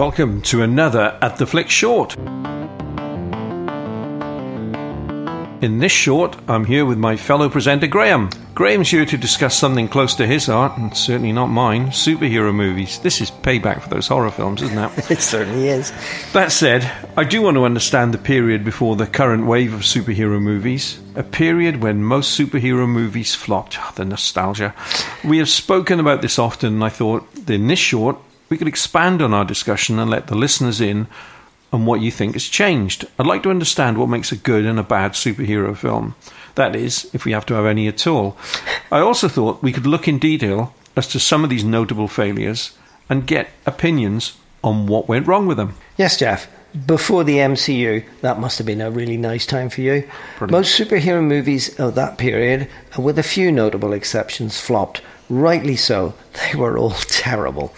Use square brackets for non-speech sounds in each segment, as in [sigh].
Welcome to another At the Flix short. In this short, I'm here with my fellow presenter Graham. Graham's here to discuss something close to his heart, and certainly not mine superhero movies. This is payback for those horror films, isn't it? [laughs] it certainly is. That said, I do want to understand the period before the current wave of superhero movies, a period when most superhero movies flopped. Oh, the nostalgia. We have spoken about this often, and I thought in this short, we could expand on our discussion and let the listeners in on what you think has changed. I'd like to understand what makes a good and a bad superhero film. That is, if we have to have any at all. [laughs] I also thought we could look in detail as to some of these notable failures and get opinions on what went wrong with them. Yes, Jeff. Before the MCU, that must have been a really nice time for you. Brilliant. Most superhero movies of that period, with a few notable exceptions, flopped. Rightly so. They were all [laughs] terrible.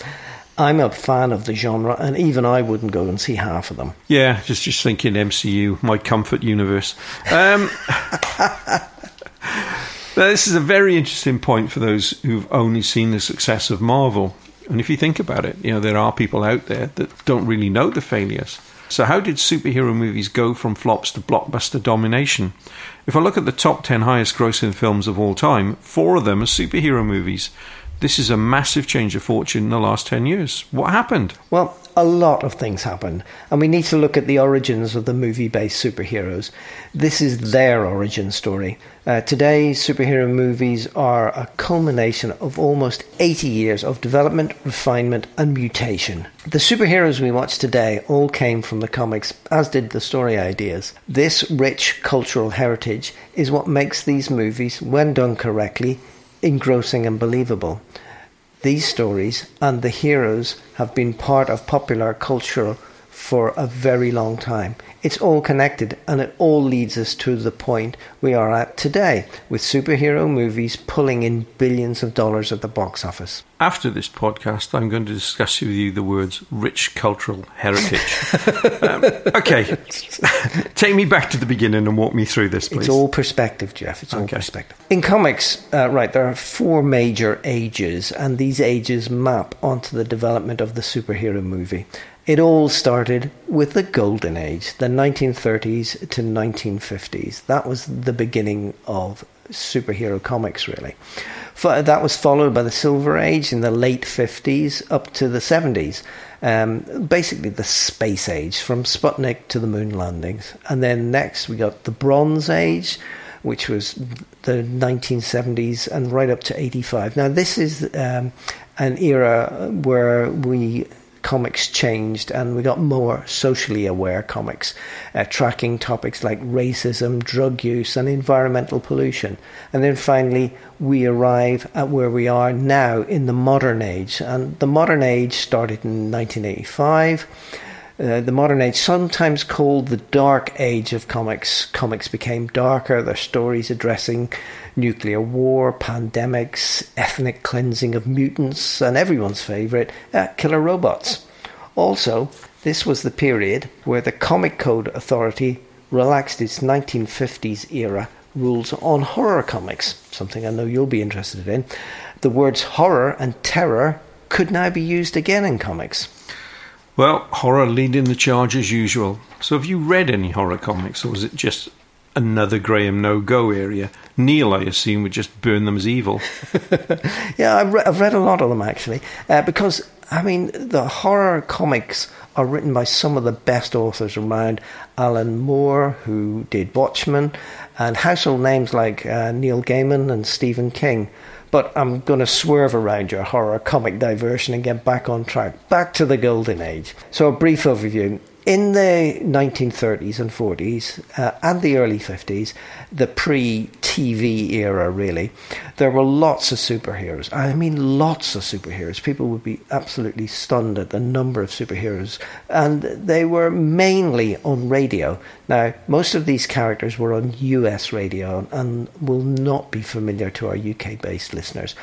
I'm a fan of the genre, and even I wouldn't go and see half of them. Yeah, just just thinking MCU, my comfort universe. Um, [laughs] this is a very interesting point for those who've only seen the success of Marvel. And if you think about it, you know there are people out there that don't really know the failures. So how did superhero movies go from flops to blockbuster domination? If I look at the top 10 highest grossing films of all time, four of them are superhero movies. This is a massive change of fortune in the last 10 years. What happened? Well, a lot of things happened, and we need to look at the origins of the movie based superheroes. This is their origin story. Uh, today, superhero movies are a culmination of almost 80 years of development, refinement, and mutation. The superheroes we watch today all came from the comics, as did the story ideas. This rich cultural heritage is what makes these movies, when done correctly, engrossing and believable. These stories and the heroes have been part of popular culture for a very long time. It's all connected and it all leads us to the point we are at today with superhero movies pulling in billions of dollars at the box office. After this podcast, I'm going to discuss with you the words rich cultural heritage. [laughs] um, okay, [laughs] take me back to the beginning and walk me through this, please. It's all perspective, Jeff. It's all okay. perspective. In comics, uh, right, there are four major ages, and these ages map onto the development of the superhero movie. It all started with the Golden Age, the 1930s to 1950s. That was the beginning of superhero comics, really. That was followed by the Silver Age in the late 50s up to the 70s. Um, basically, the space age from Sputnik to the moon landings. And then next, we got the Bronze Age, which was the 1970s and right up to 85. Now, this is um, an era where we comics changed and we got more socially aware comics, uh, tracking topics like racism, drug use, and environmental pollution. And then finally, we arrive at where we are now in the modern age. And the modern age started in 1985. Uh, the modern age, sometimes called the dark age of comics. Comics became darker, their stories addressing nuclear war, pandemics, ethnic cleansing of mutants, and everyone's favourite, uh, killer robots. Also, this was the period where the Comic Code Authority relaxed its 1950s era rules on horror comics, something I know you'll be interested in. The words horror and terror could now be used again in comics. Well, horror leading the charge as usual. So, have you read any horror comics, or was it just another Graham no go area. Neil, I assume, would just burn them as evil. [laughs] yeah, I've, re- I've, read a lot of them actually, uh, because I mean the horror comics are written by some of the best authors around. Alan Moore, who did Watchmen, and household names like uh, Neil Gaiman and Stephen King. But I'm going to swerve around your horror comic diversion and get back on track, back to the golden age. So, a brief overview in the 1930s and 40s uh, and the early 50s, the pre TV era, really, there were lots of superheroes. I mean, lots of superheroes. People would be absolutely stunned at the number of superheroes. And they were mainly on radio. Now, most of these characters were on US radio and will not be familiar to our UK based listeners.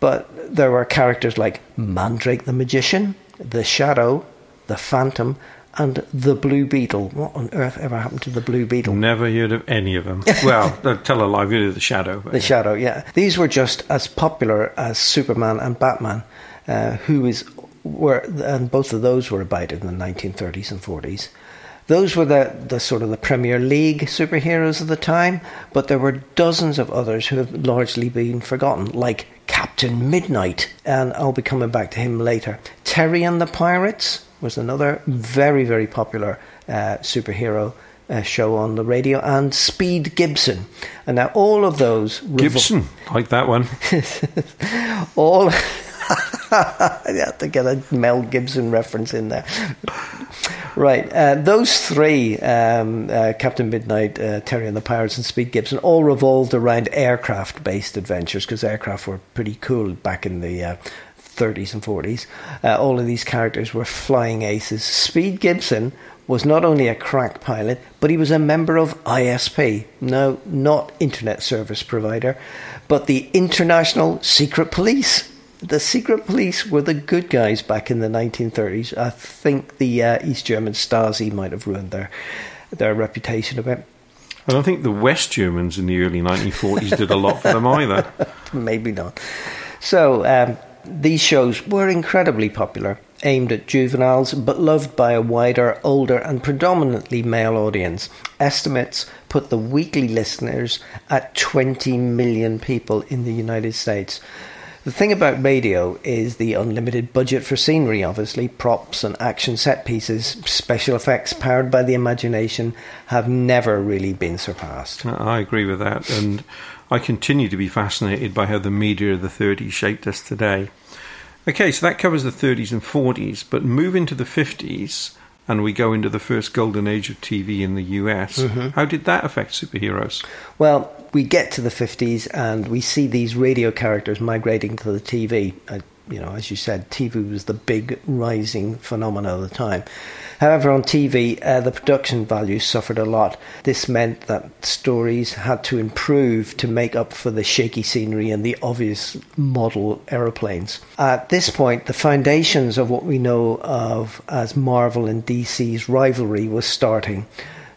But there were characters like Mandrake the Magician, The Shadow, The Phantom, and the Blue Beetle. What on earth ever happened to the Blue Beetle? Never heard of any of them. well, [laughs] tell a lie, I've heard of the Shadow. the yeah. Shadow, yeah. These were just as popular as Superman and Batman, uh, who is were, and both of those were about in the 1930s and 40s. Those were the, the sort of the Premier League superheroes of the time, but there were dozens of others who have largely been forgotten, like Captain Midnight, and I'll be coming back to him later. Terry and the Pirates was another very, very popular uh, superhero uh, show on the radio, and Speed Gibson. And now all of those. Revol- Gibson, like that one. [laughs] all. [laughs] I have to get a Mel Gibson reference in there. right, uh, those three, um, uh, Captain Midnight, uh, Terry and the Pirates, and Speed Gibson, all revolved around aircraft based adventures because aircraft were pretty cool back in the 30s uh, and 40s. Uh, all of these characters were flying aces. Speed Gibson was not only a crack pilot, but he was a member of ISP. No, not Internet Service Provider, but the International Secret Police the secret police were the good guys back in the 1930s. I think the uh, East German Stasi might have ruined their their reputation a bit. I don't think the West Germans in the early 1940s did a lot for them either. [laughs] Maybe not. So um, these shows were incredibly popular, aimed at juveniles, but loved by a wider, older, and predominantly male audience. Estimates put the weekly listeners at 20 million people in the United States. The thing about radio is the unlimited budget for scenery, obviously. Props and action set pieces, special effects powered by the imagination have never really been surpassed. I agree with that. And I continue to be fascinated by how the media of the 30s shaped us today. Okay, so that covers the 30s and 40s, but move into the 50s and we go into the first golden age of TV in the US. Mm-hmm. How did that affect superheroes? Well, we get to the 50s and we see these radio characters migrating to the TV. Uh, you know, as you said, TV was the big rising phenomenon of the time. However, on TV, uh, the production values suffered a lot. This meant that stories had to improve to make up for the shaky scenery and the obvious model aeroplanes. At this point, the foundations of what we know of as Marvel and DC's rivalry was starting.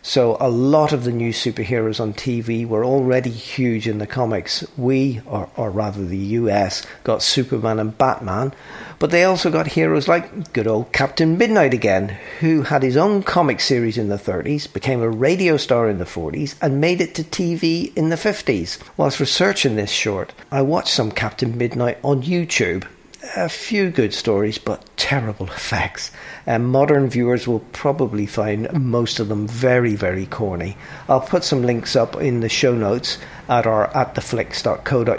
So a lot of the new superheroes on TV were already huge in the comics. We, or, or rather the US, got Superman and Batman, but they also got heroes like good old Captain Midnight again, who had his own comic series in the 30s, became a radio star in the 40s, and made it to TV in the 50s. Whilst researching this short, I watched some Captain Midnight on YouTube a few good stories, but terrible [laughs] effects. And modern viewers will probably find most of them very, very corny. I'll put some links up in the show notes at our attheflix.co.uk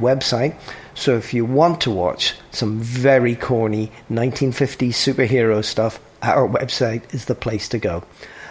website. So if you want to watch some very corny 1950s superhero stuff, our [laughs] website is the place to go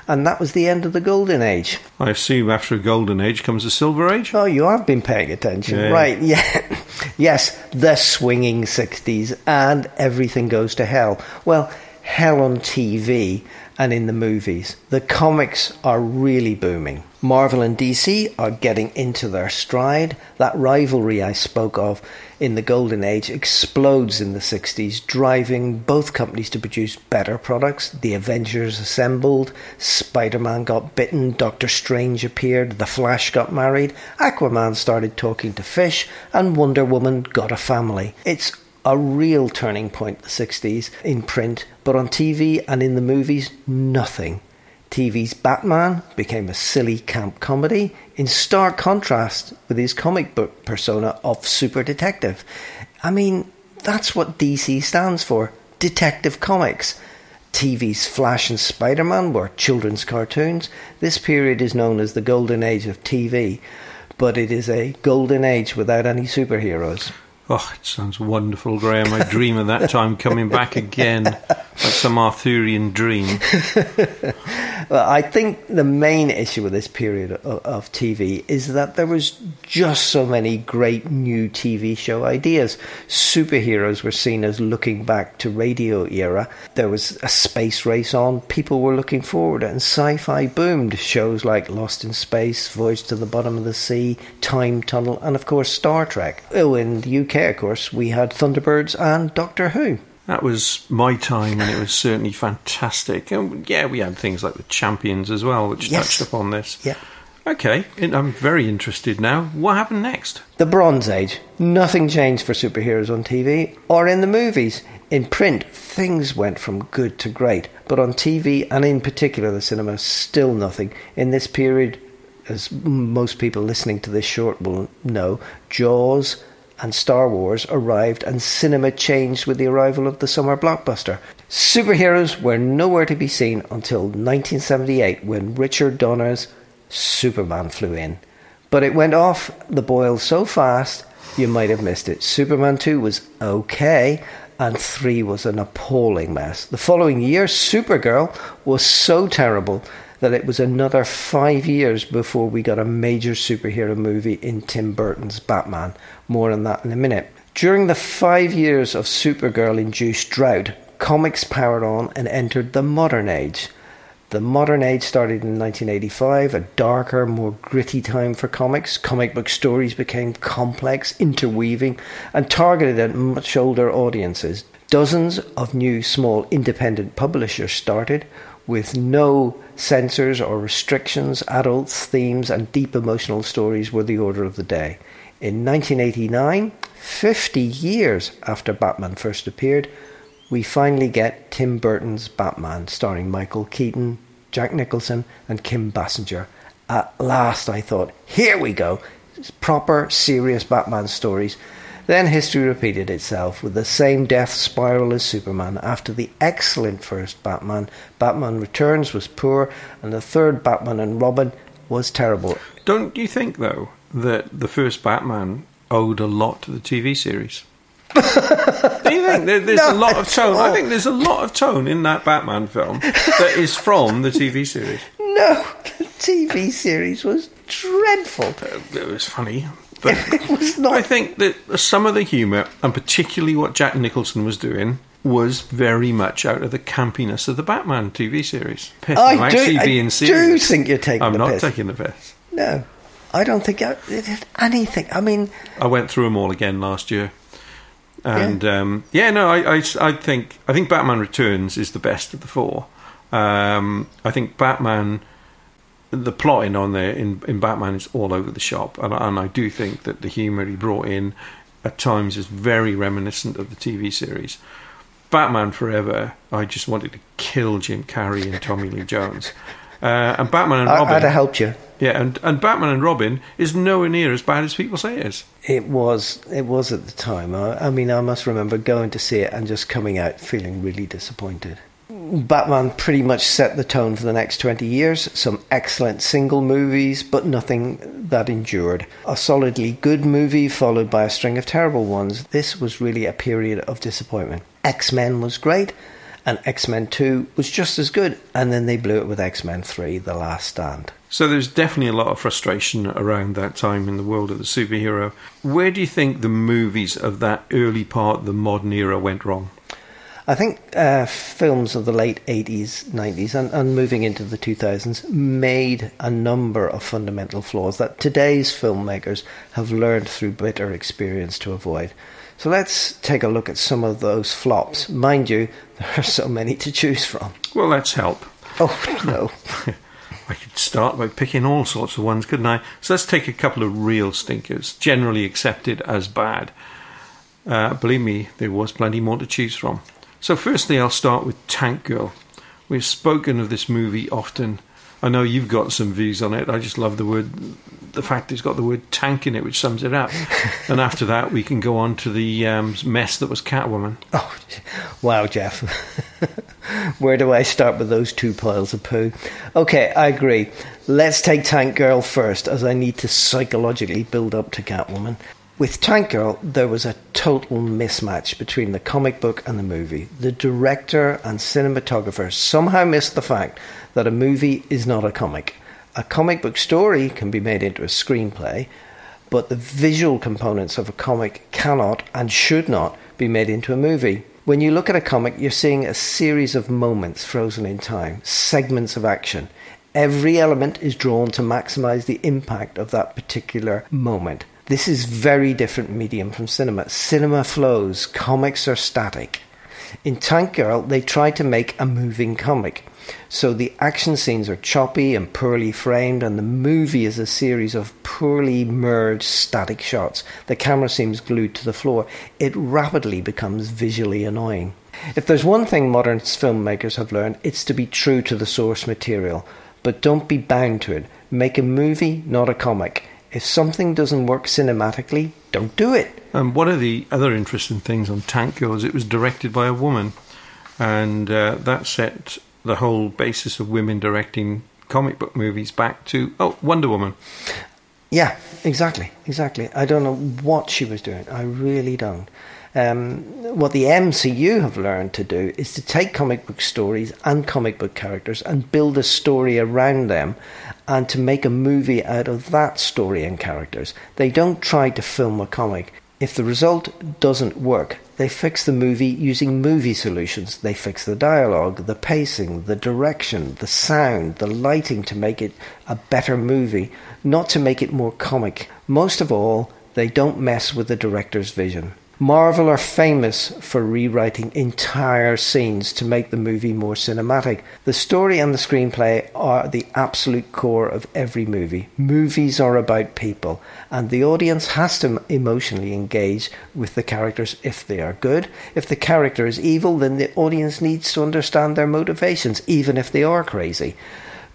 and that was the end of the golden age. I assume after a golden age comes a silver age? Oh, you have been paying attention. Yeah. Right, [laughs] yeah. Yes, the swinging 60s, and everything goes to hell. Well, hell on TV and in the movies. The comics are really booming. Marvel and DC are getting into their stride. That rivalry I spoke of in the Golden Age explodes in the 60s, driving both companies to produce better products. The Avengers assembled, Spider Man got bitten, Doctor Strange appeared, The Flash got married, Aquaman started talking to fish, and Wonder Woman got a family. It's a real turning point, the 60s, in print, but on TV and in the movies, nothing. TV's Batman became a silly camp comedy, in stark contrast with his comic book persona of super detective. I mean, that's what DC stands for Detective Comics. TV's Flash and Spider Man were children's cartoons. This period is known as the Golden Age of TV, but it is a golden age without any superheroes. Oh, it sounds wonderful, Graham. I dream of that time coming back again, like some Arthurian dream. [laughs] well, I think the main issue with this period of, of, TV is that there was just so many great new TV show ideas. Superheroes were seen as looking back to radio era. There was a space race on. People were looking forward, and sci-fi boomed. Shows like Lost in Space, Voyage to the Bottom of the Sea, Time Tunnel, and of course Star Trek. Oh, in the UK of course, we had Thunderbirds and Doctor Who. That was my time, and it was certainly fantastic. And yeah, we had things like the Champions as well, which yes. touched upon this. Yeah. Okay, I'm very interested now. What happened next? The Bronze Age. Nothing changed for superheroes on TV or in the movies. In print, things went from good to great, but on TV and in particular the cinema, still nothing. In this period, as most people listening to this short will know, Jaws and Star Wars arrived and cinema changed with the arrival of the summer blockbuster. Superheroes were nowhere to be seen until 1978 when Richard Donner's Superman flew in. But it went off the boil so fast you might have missed it. Superman 2 was okay, and 3 was an appalling mess. The following year, Supergirl was so terrible that it was another five years before we got a major superhero movie in Tim Burton's Batman. More on that in a minute. During the five years of Supergirl induced drought, comics powered on and entered the modern age. The modern age started in 1985, a darker, more gritty time for comics. Comic book stories became complex, interweaving, and targeted at much older audiences. Dozens of new small independent publishers started with no censors or restrictions. Adults, themes, and deep emotional stories were the order of the day. In 1989, 50 years after Batman first appeared, we finally get Tim Burton's Batman, starring Michael Keaton, Jack Nicholson, and Kim Basinger. At last, I thought, here we go. Proper, serious Batman stories. Then history repeated itself with the same death spiral as Superman. After the excellent first Batman, Batman Returns was poor, and the third Batman and Robin was terrible. Don't you think, though, that the first Batman owed a lot to the TV series? [laughs] Do you think there, there's no, a lot of tone? I think there's a lot of tone in that Batman film that is from the TV series. [laughs] No, the TV series was dreadful. Uh, it was funny. But [laughs] it was not. I think that some of the humour, and particularly what Jack Nicholson was doing, was very much out of the campiness of the Batman TV series. Piss, I I'm do, actually I being serious. do think you're taking I'm the not piss. taking the piss. No, I don't think I, anything. I mean, I went through them all again last year. And yeah, um, yeah no, I, I, I, think I think Batman Returns is the best of the four. Um, I think Batman, the plotting on there in, in Batman is all over the shop, and, and I do think that the humour he brought in at times is very reminiscent of the TV series. Batman Forever, I just wanted to kill Jim Carrey and Tommy Lee Jones. Uh, and Batman and Robin. I'd have helped you. Yeah, and, and Batman and Robin is nowhere near as bad as people say it is. It was. It was at the time. I, I mean, I must remember going to see it and just coming out feeling really disappointed. Batman pretty much set the tone for the next 20 years. Some excellent single movies, but nothing that endured. A solidly good movie followed by a string of terrible ones. This was really a period of disappointment. X Men was great, and X Men 2 was just as good, and then they blew it with X Men 3 The Last Stand. So there's definitely a lot of frustration around that time in the world of the superhero. Where do you think the movies of that early part the modern era went wrong? I think uh, films of the late 80s, 90s, and, and moving into the 2000s made a number of fundamental flaws that today's filmmakers have learned through bitter experience to avoid. So let's take a look at some of those flops. Mind you, [laughs] there are so many to choose from. Well, let's help. Oh, no. [laughs] I could start by picking all sorts of ones, couldn't I? So let's take a couple of real stinkers, generally accepted as bad. Uh, believe me, there was plenty more to choose from. So, firstly, I'll start with Tank Girl. We've spoken of this movie often. I know you've got some views on it. I just love the word, the fact it's got the word tank in it, which sums it up. [laughs] and after that, we can go on to the um, mess that was Catwoman. Oh, [laughs] wow, Jeff. [laughs] Where do I start with those two piles of poo? Okay, I agree. Let's take Tank Girl first, as I need to psychologically build up to Catwoman. With Tank Girl, there was a total mismatch between the comic book and the movie. The director and cinematographer somehow missed the fact that a movie is not a comic. A comic book story can be made into a screenplay, but the visual components of a comic cannot and should not be made into a movie. When you look at a comic, you're seeing a series of moments frozen in time, segments of action. Every element is drawn to maximize the impact of that particular moment. This is very different medium from cinema. Cinema flows, comics are static. In Tank Girl, they try to make a moving comic. So the action scenes are choppy and poorly framed, and the movie is a series of poorly merged static shots. The camera seems glued to the floor. It rapidly becomes visually annoying. If there's one thing modern filmmakers have learned, it's to be true to the source material. But don't be bound to it. Make a movie, not a comic. If something doesn't work cinematically, don't do it. And one of the other interesting things on Tank Girl is it was directed by a woman, and uh, that set the whole basis of women directing comic book movies back to oh Wonder Woman. Yeah, exactly, exactly. I don't know what she was doing. I really don't. Um, what the MCU have learned to do is to take comic book stories and comic book characters and build a story around them and to make a movie out of that story and characters. They don't try to film a comic. If the result doesn't work, they fix the movie using movie solutions. They fix the dialogue, the pacing, the direction, the sound, the lighting to make it a better movie, not to make it more comic. Most of all, they don't mess with the director's vision. Marvel are famous for rewriting entire scenes to make the movie more cinematic. The story and the screenplay are the absolute core of every movie. Movies are about people, and the audience has to emotionally engage with the characters if they are good. If the character is evil, then the audience needs to understand their motivations, even if they are crazy.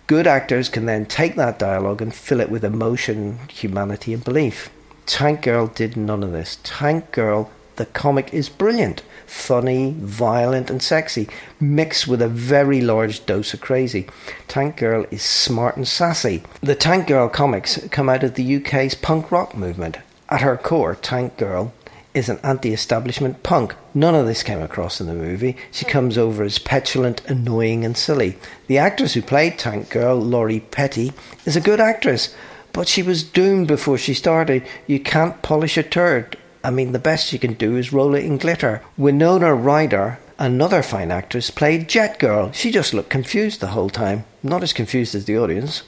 Good actors can then take that dialogue and fill it with emotion, humanity, and belief. Tank Girl did none of this. Tank Girl, the comic is brilliant, funny, violent, and sexy, mixed with a very large dose of crazy. Tank Girl is smart and sassy. The Tank Girl comics come out of the UK's punk rock movement. At her core, Tank Girl is an anti establishment punk. None of this came across in the movie. She comes over as petulant, annoying, and silly. The actress who played Tank Girl, Lori Petty, is a good actress but she was doomed before she started. You can't polish a turd. I mean, the best you can do is roll it in glitter. Winona Ryder, another fine actress, played Jet Girl. She just looked confused the whole time, not as confused as the audience.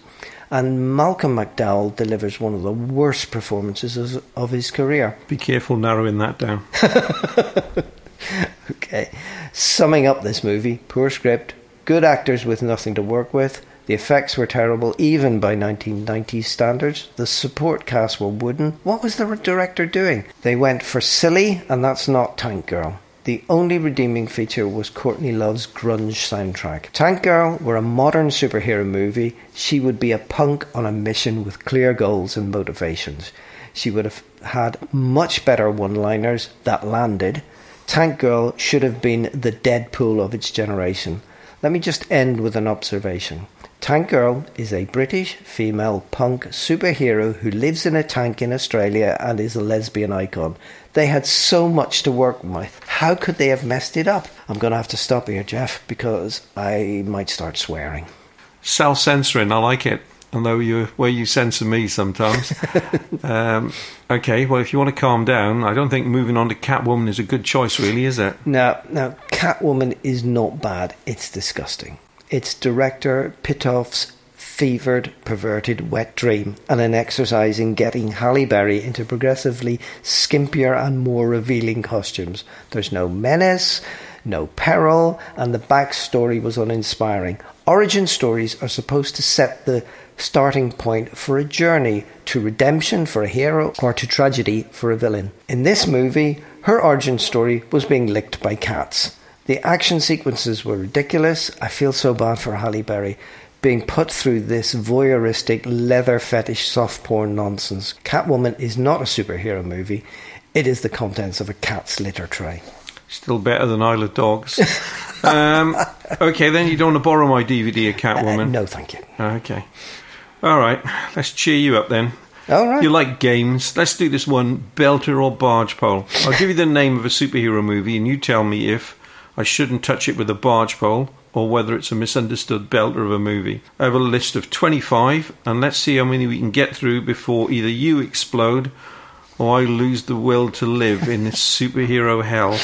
And Malcolm McDowell delivers one of the worst performances of his career. Be careful narrowing that down. [laughs] okay. Summing up this movie poor script, good actors with nothing to work with, the effects were terrible, even by 1990s standards. The support cast were wooden. What was the director doing? They went for silly, and that's not Tank Girl. The only redeeming feature was Courtney Love's grunge soundtrack. Tank Girl were a modern superhero movie. She would be a punk on a mission with clear goals and motivations. She would have had much better one liners that landed. Tank Girl should have been the Deadpool of its generation. Let me just end with an observation. Tank Girl is a British female punk superhero who lives in a tank in Australia and is a lesbian icon. They had so much to work with. How could they have messed it up? I'm going to have to stop here, Jeff, because I might start swearing. Self censoring, I like it. Although you where you censor me sometimes. [laughs] um, okay, well, if you want to calm down, I don't think moving on to Catwoman is a good choice, really, is it? No, no, Catwoman is not bad. It's disgusting. It's director Pitof's fevered, perverted, wet dream, and an exercise in getting Halle Berry into progressively skimpier and more revealing costumes. There's no menace, no peril, and the backstory was uninspiring. Origin stories are supposed to set the starting point for a journey to redemption for a hero or to tragedy for a villain. In this movie, her origin story was being licked by cats. The action sequences were ridiculous. I feel so bad for Halle Berry being put through this voyeuristic leather fetish soft porn nonsense. Catwoman is not a superhero movie. It is the contents of a cat's litter tray. Still better than Isle of Dogs. [laughs] um, okay, then you don't want to borrow my DVD of Catwoman? Uh, no, thank you. Okay. All right, let's cheer you up then. All right. You like games? Let's do this one belter or barge pole. I'll give you the name of a superhero movie and you tell me if I shouldn't touch it with a barge pole, or whether it's a misunderstood belter of a movie. I have a list of 25, and let's see how many we can get through before either you explode or I lose the will to live in this [laughs] superhero hell.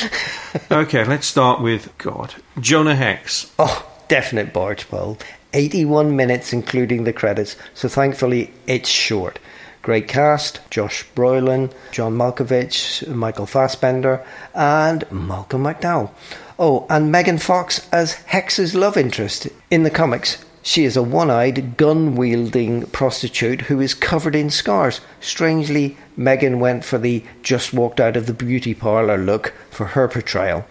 Okay, let's start with God. Jonah Hex. Oh, definite barge pole. 81 minutes, including the credits, so thankfully it's short. Great cast Josh Brolin, John Malkovich, Michael Fassbender, and Malcolm McDowell. Oh, and Megan Fox as Hex's love interest. In the comics, she is a one eyed, gun wielding prostitute who is covered in scars. Strangely, Megan went for the just walked out of the beauty parlour look for her portrayal.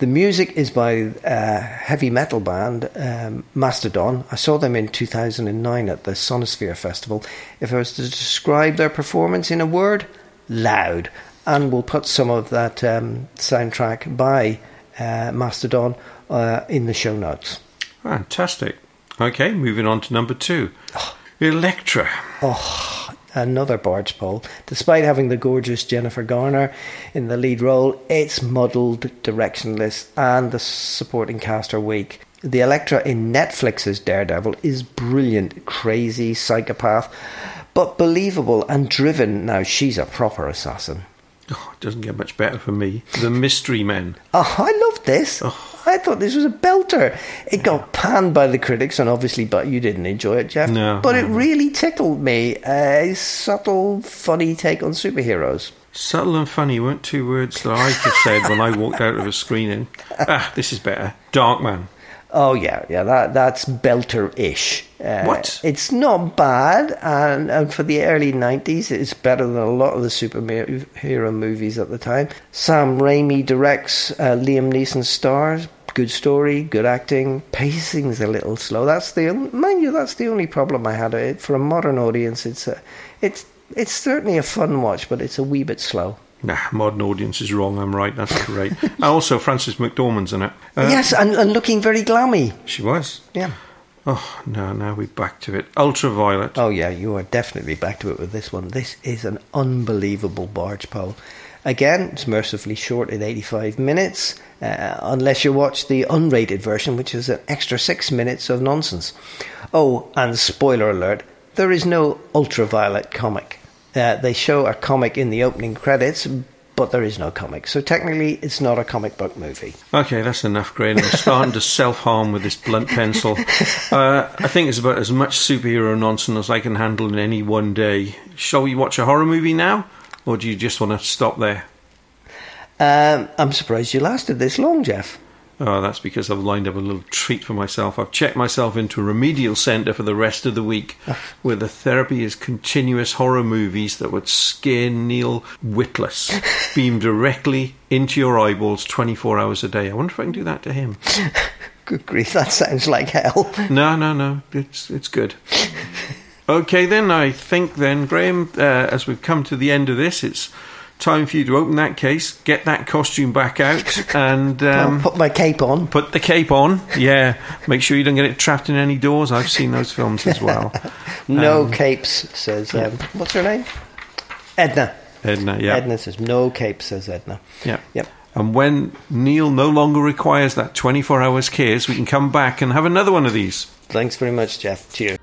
The music is by a heavy metal band, um, Mastodon. I saw them in 2009 at the Sonisphere Festival. If I was to describe their performance in a word, loud. And we'll put some of that um, soundtrack by uh, Mastodon uh, in the show notes. Fantastic. Okay, moving on to number two Elektra. Oh, another barge pole. Despite having the gorgeous Jennifer Garner in the lead role, it's muddled, directionless, and the supporting cast are weak. The Elektra in Netflix's Daredevil is brilliant, crazy, psychopath, but believable and driven. Now, she's a proper assassin. Oh, it doesn't get much better for me. The Mystery Men. Oh, I love this. Oh. I thought this was a belter. It got panned by the critics, and obviously, but you didn't enjoy it, Jeff. No. But it really tickled me. A subtle, funny take on superheroes. Subtle and funny weren't two words that I could said when I walked out of a screening. [laughs] Ah, this is better. Darkman. Oh yeah, yeah, that that's belter-ish. Uh, what? It's not bad, and, and for the early '90s, it's better than a lot of the superhero movies at the time. Sam Raimi directs, uh, Liam Neeson stars. Good story, good acting. Pacing's a little slow. That's the mind you. That's the only problem I had. It for a modern audience, it's a, it's it's certainly a fun watch, but it's a wee bit slow. Nah, modern audience is wrong. I'm right. That's great. [laughs] also, Frances McDormand's in it. Uh, yes, and, and looking very glammy. She was. Yeah. Oh, no, now we're back to it. Ultraviolet. Oh, yeah, you are definitely back to it with this one. This is an unbelievable barge pole. Again, it's mercifully short at 85 minutes, uh, unless you watch the unrated version, which is an extra six minutes of nonsense. Oh, and spoiler alert, there is no ultraviolet comic. Uh, they show a comic in the opening credits, but there is no comic. So technically, it's not a comic book movie. Okay, that's enough, Graham. I'm starting to self harm with this blunt pencil. [laughs] Uh, I think it's about as much superhero nonsense as I can handle in any one day. Shall we watch a horror movie now, or do you just want to stop there? Um, I'm surprised you lasted this long, Jeff. Oh, that's because I've lined up a little treat for myself. I've checked myself into a remedial centre for the rest of the week, where the therapy is continuous horror movies that would scare Neil witless, [laughs] beamed directly into your eyeballs 24 hours a day. I wonder if I can do that to him. [laughs] Good grief, that sounds like hell. No, no, no, it's it's good. [laughs] Okay, then I think then, Graham, uh, as we've come to the end of this, it's time for you to open that case, get that costume back out, [laughs] and um, put my cape on. Put the cape on. Yeah, make sure you don't get it trapped in any doors. I've seen those films as well. [laughs] no um, capes, says um, what's her name? Edna. Edna. Yeah. Edna says no capes, says Edna. Yeah. Yep. And when Neil no longer requires that 24 hours case, we can come back and have another one of these. Thanks very much, Jeff. Cheers.